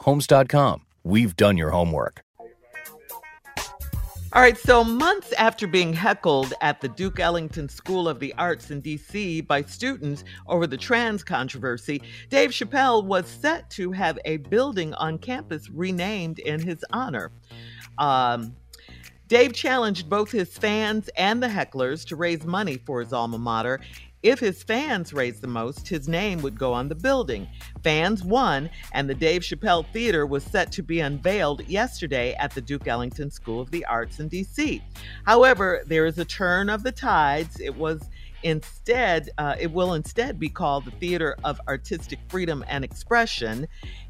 Homes.com. We've done your homework. All right, so months after being heckled at the Duke Ellington School of the Arts in DC by students over the trans controversy, Dave Chappelle was set to have a building on campus renamed in his honor. Um, Dave challenged both his fans and the hecklers to raise money for his alma mater, if his fans raised the most, his name would go on the building. Fans won, and the Dave Chappelle Theater was set to be unveiled yesterday at the Duke Ellington School of the Arts in DC. However, there is a turn of the tides. It was instead, uh, it will instead be called the Theater of Artistic Freedom and Expression.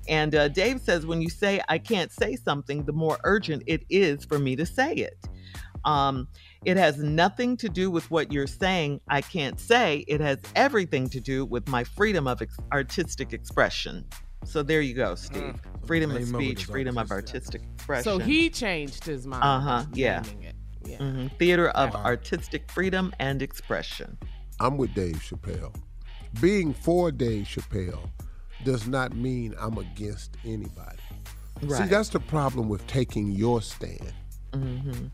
And uh, Dave says, when you say I can't say something, the more urgent it is for me to say it. Um, it has nothing to do with what you're saying, I can't say. It has everything to do with my freedom of ex- artistic expression. So there you go, Steve. Mm. Freedom of speech, freedom of artistic expression. So he changed his mind. Uh huh. Yeah. yeah. Mm-hmm. Theater of artistic freedom and expression. I'm with Dave Chappelle. Being for Dave Chappelle does not mean I'm against anybody. Right. See, that's the problem with taking your stand. Mm-hmm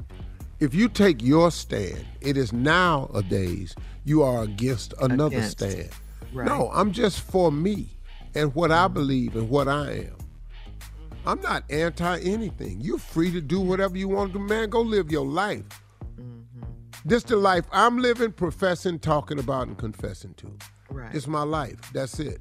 if you take your stand, it is nowadays you are against another against. stand. Right. No, I'm just for me and what I believe and what I am. I'm not anti anything. You're free to do whatever you want to do, man. Go live your life. Mm-hmm. This the life I'm living, professing, talking about, and confessing to. Right. It's my life. That's it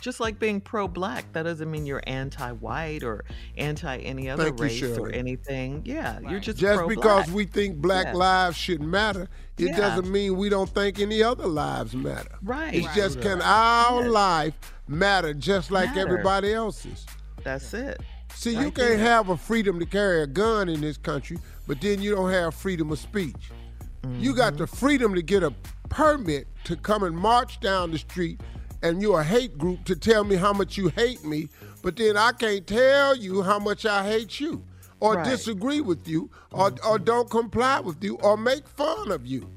just like being pro-black, that doesn't mean you're anti-white or anti any other Thank race you, or anything. Yeah, right. you're just just pro-black. because we think black yeah. lives should matter, it yeah. doesn't mean we don't think any other lives matter. Right. It's right. just can our yes. life matter just like matter. everybody else's. That's it. See, you can't have a freedom to carry a gun in this country, but then you don't have freedom of speech. Mm-hmm. You got mm-hmm. the freedom to get a permit to come and march down the street and you're a hate group to tell me how much you hate me, but then I can't tell you how much I hate you or right. disagree with you or, mm-hmm. or don't comply with you or make fun of you.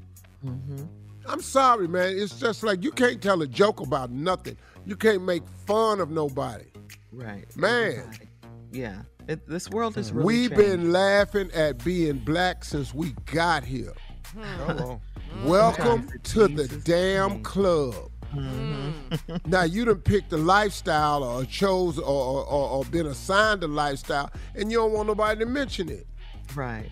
Mm-hmm. I'm sorry, man. It's just like you can't tell a joke about nothing. You can't make fun of nobody. Right. Man. Everybody. Yeah. It, this world is really We've changed. been laughing at being black since we got here. Hello. Welcome for to the Jesus' damn sake. Club. now you done picked a lifestyle or chose or, or, or, been assigned a lifestyle and you don't want nobody to mention it. Right.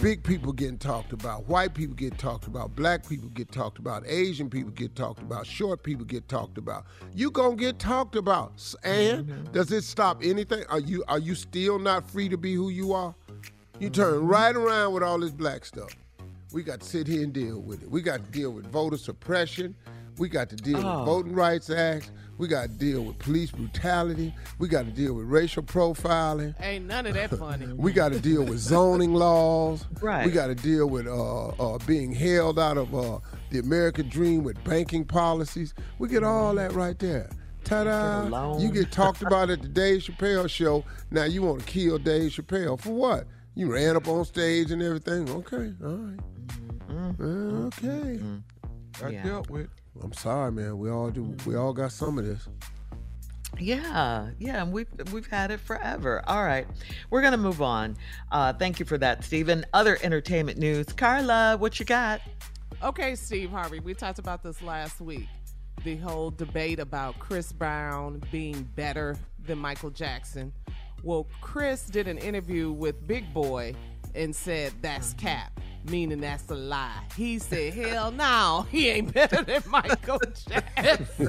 Big people getting talked about, white people get talked about, black people get talked about, Asian people get talked about, short people get talked about. You gonna get talked about. And mm-hmm. does it stop anything? Are you are you still not free to be who you are? You turn right around with all this black stuff. We got to sit here and deal with it. We got to deal with voter suppression. We got to deal Oh. with voting rights acts. We got to deal with police brutality. We got to deal with racial profiling. Ain't none of that funny. We got to deal with zoning laws. Right. We got to deal with uh, uh, being held out of uh, the American dream with banking policies. We get all that right there. Ta-da! loan. You get talked about at the Dave Chappelle show. Now you want to kill Dave Chappelle for what? You ran up on stage and everything. Okay, all right. Mm-hmm. Okay. I Yeah. dealt with. I'm sorry, man. We all do. We all got some of this. Yeah, yeah, and we've we've had it forever. All right, we're gonna move on. Uh, thank you for that, Stephen. Other entertainment news, Carla, what you got? Okay, Steve Harvey, we talked about this last week. The whole debate about Chris Brown being better than Michael Jackson. Well, Chris did an interview with Big Boy and said that's cap, meaning that's a lie. He said, hell no, he ain't better than Michael Jackson.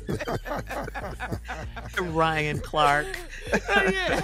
Ryan Clark. yeah.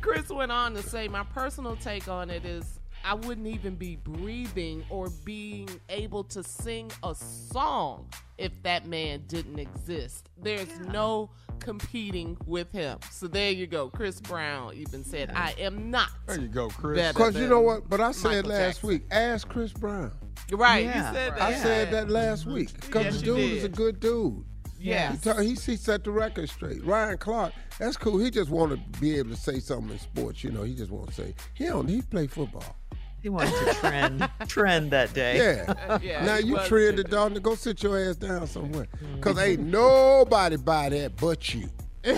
Chris went on to say, My personal take on it is I wouldn't even be breathing or being able to sing a song if that man didn't exist. There's no competing with him. So there you go. Chris Brown even said, I am not. There you go, Chris. Cause you know what? But I said Michael last Jackson." week. Ask Chris Brown. Right, Yeah. you said that. I said that last week. Cause Yes, the you dude is a good dude. Yeah. He, ta- he, he set the record straight. Ryan Clark, that's cool. He just want to be able to say something in sports. You know, he just want to say he don't. He play football. He wanted to trend trend that day. Yeah. Yeah, now you was trended, tripping. dog. Go sit your ass down somewhere. Mm-hmm. Cause ain't nobody buy that but you.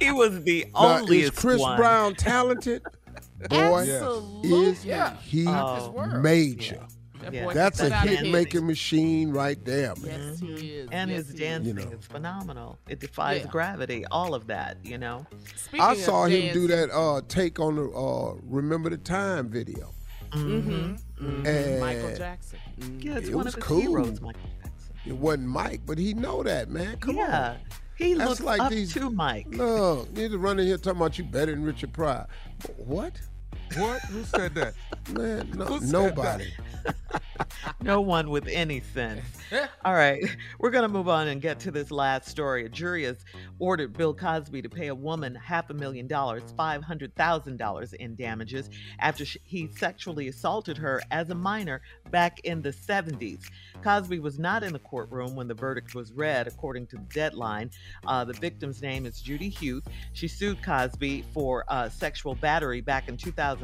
He was the Now, only is Chris one. Brown talented? Boy, Absolutely. is Yeah. he Oh. major? That Yeah. boy That's can a hit hit. making machine right there, man. Yes, he is. And Yes, his he is. dancing You know. is phenomenal. It defies Yeah. gravity. All of that, you know. Speaking I of saw him do that uh, take on the uh, "Remember the Time" video, Mm-hmm. and Michael Jackson. Yeah, it's It one was of his cool. heroes, Michael Jackson. it wasn't Mike, but he know that man. Come yeah, on, he That's looks like up these- to Mike. look, you just running here talking about you better than Richard Pryor. What, What? Who said that? man? No, Who said nobody. No one with any sense. All right, we're going to move on and get to this last story. A jury has ordered Bill Cosby to pay a woman half a million dollars, $500,000 in damages after sh- he sexually assaulted her as a minor back in the 70s. Cosby was not in the courtroom when the verdict was read, according to the deadline. Uh, the victim's name is Judy Huth. She sued Cosby for uh, sexual battery back in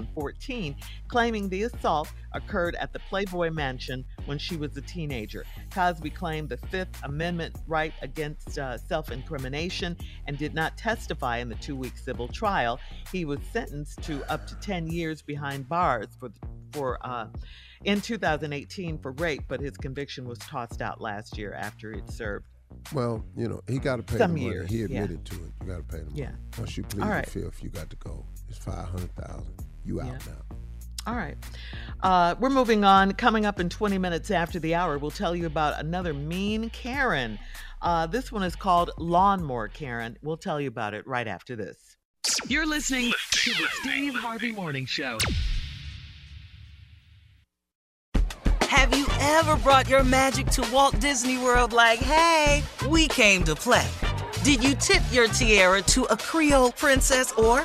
2014, claiming the assault occurred at the Playboy Mansion when she was a teenager. Cosby claimed the Fifth Amendment right against uh, self incrimination and did not testify in the two week civil trial. He was sentenced to up to 10 years behind bars for, for uh, in 2018 for rape, but his conviction was tossed out last year after it served. Well, you know, he got to pay Some the money. years, he yeah. admitted to it. You got to pay the money. Yeah. Once you plead All the right. fifth, you got to go. It's five hundred thousand. You out Yeah. now. All right. Uh, we're moving on. Coming up in 20 minutes after the hour, we'll tell you about another mean Karen. Uh, this one is called Lawnmower Karen. We'll tell you about it right after this. You're listening to the Steve Harvey Morning Show. Have you ever brought your magic to Walt Disney World like, hey, we came to play? Did you tip your tiara to a Creole princess or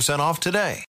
off today.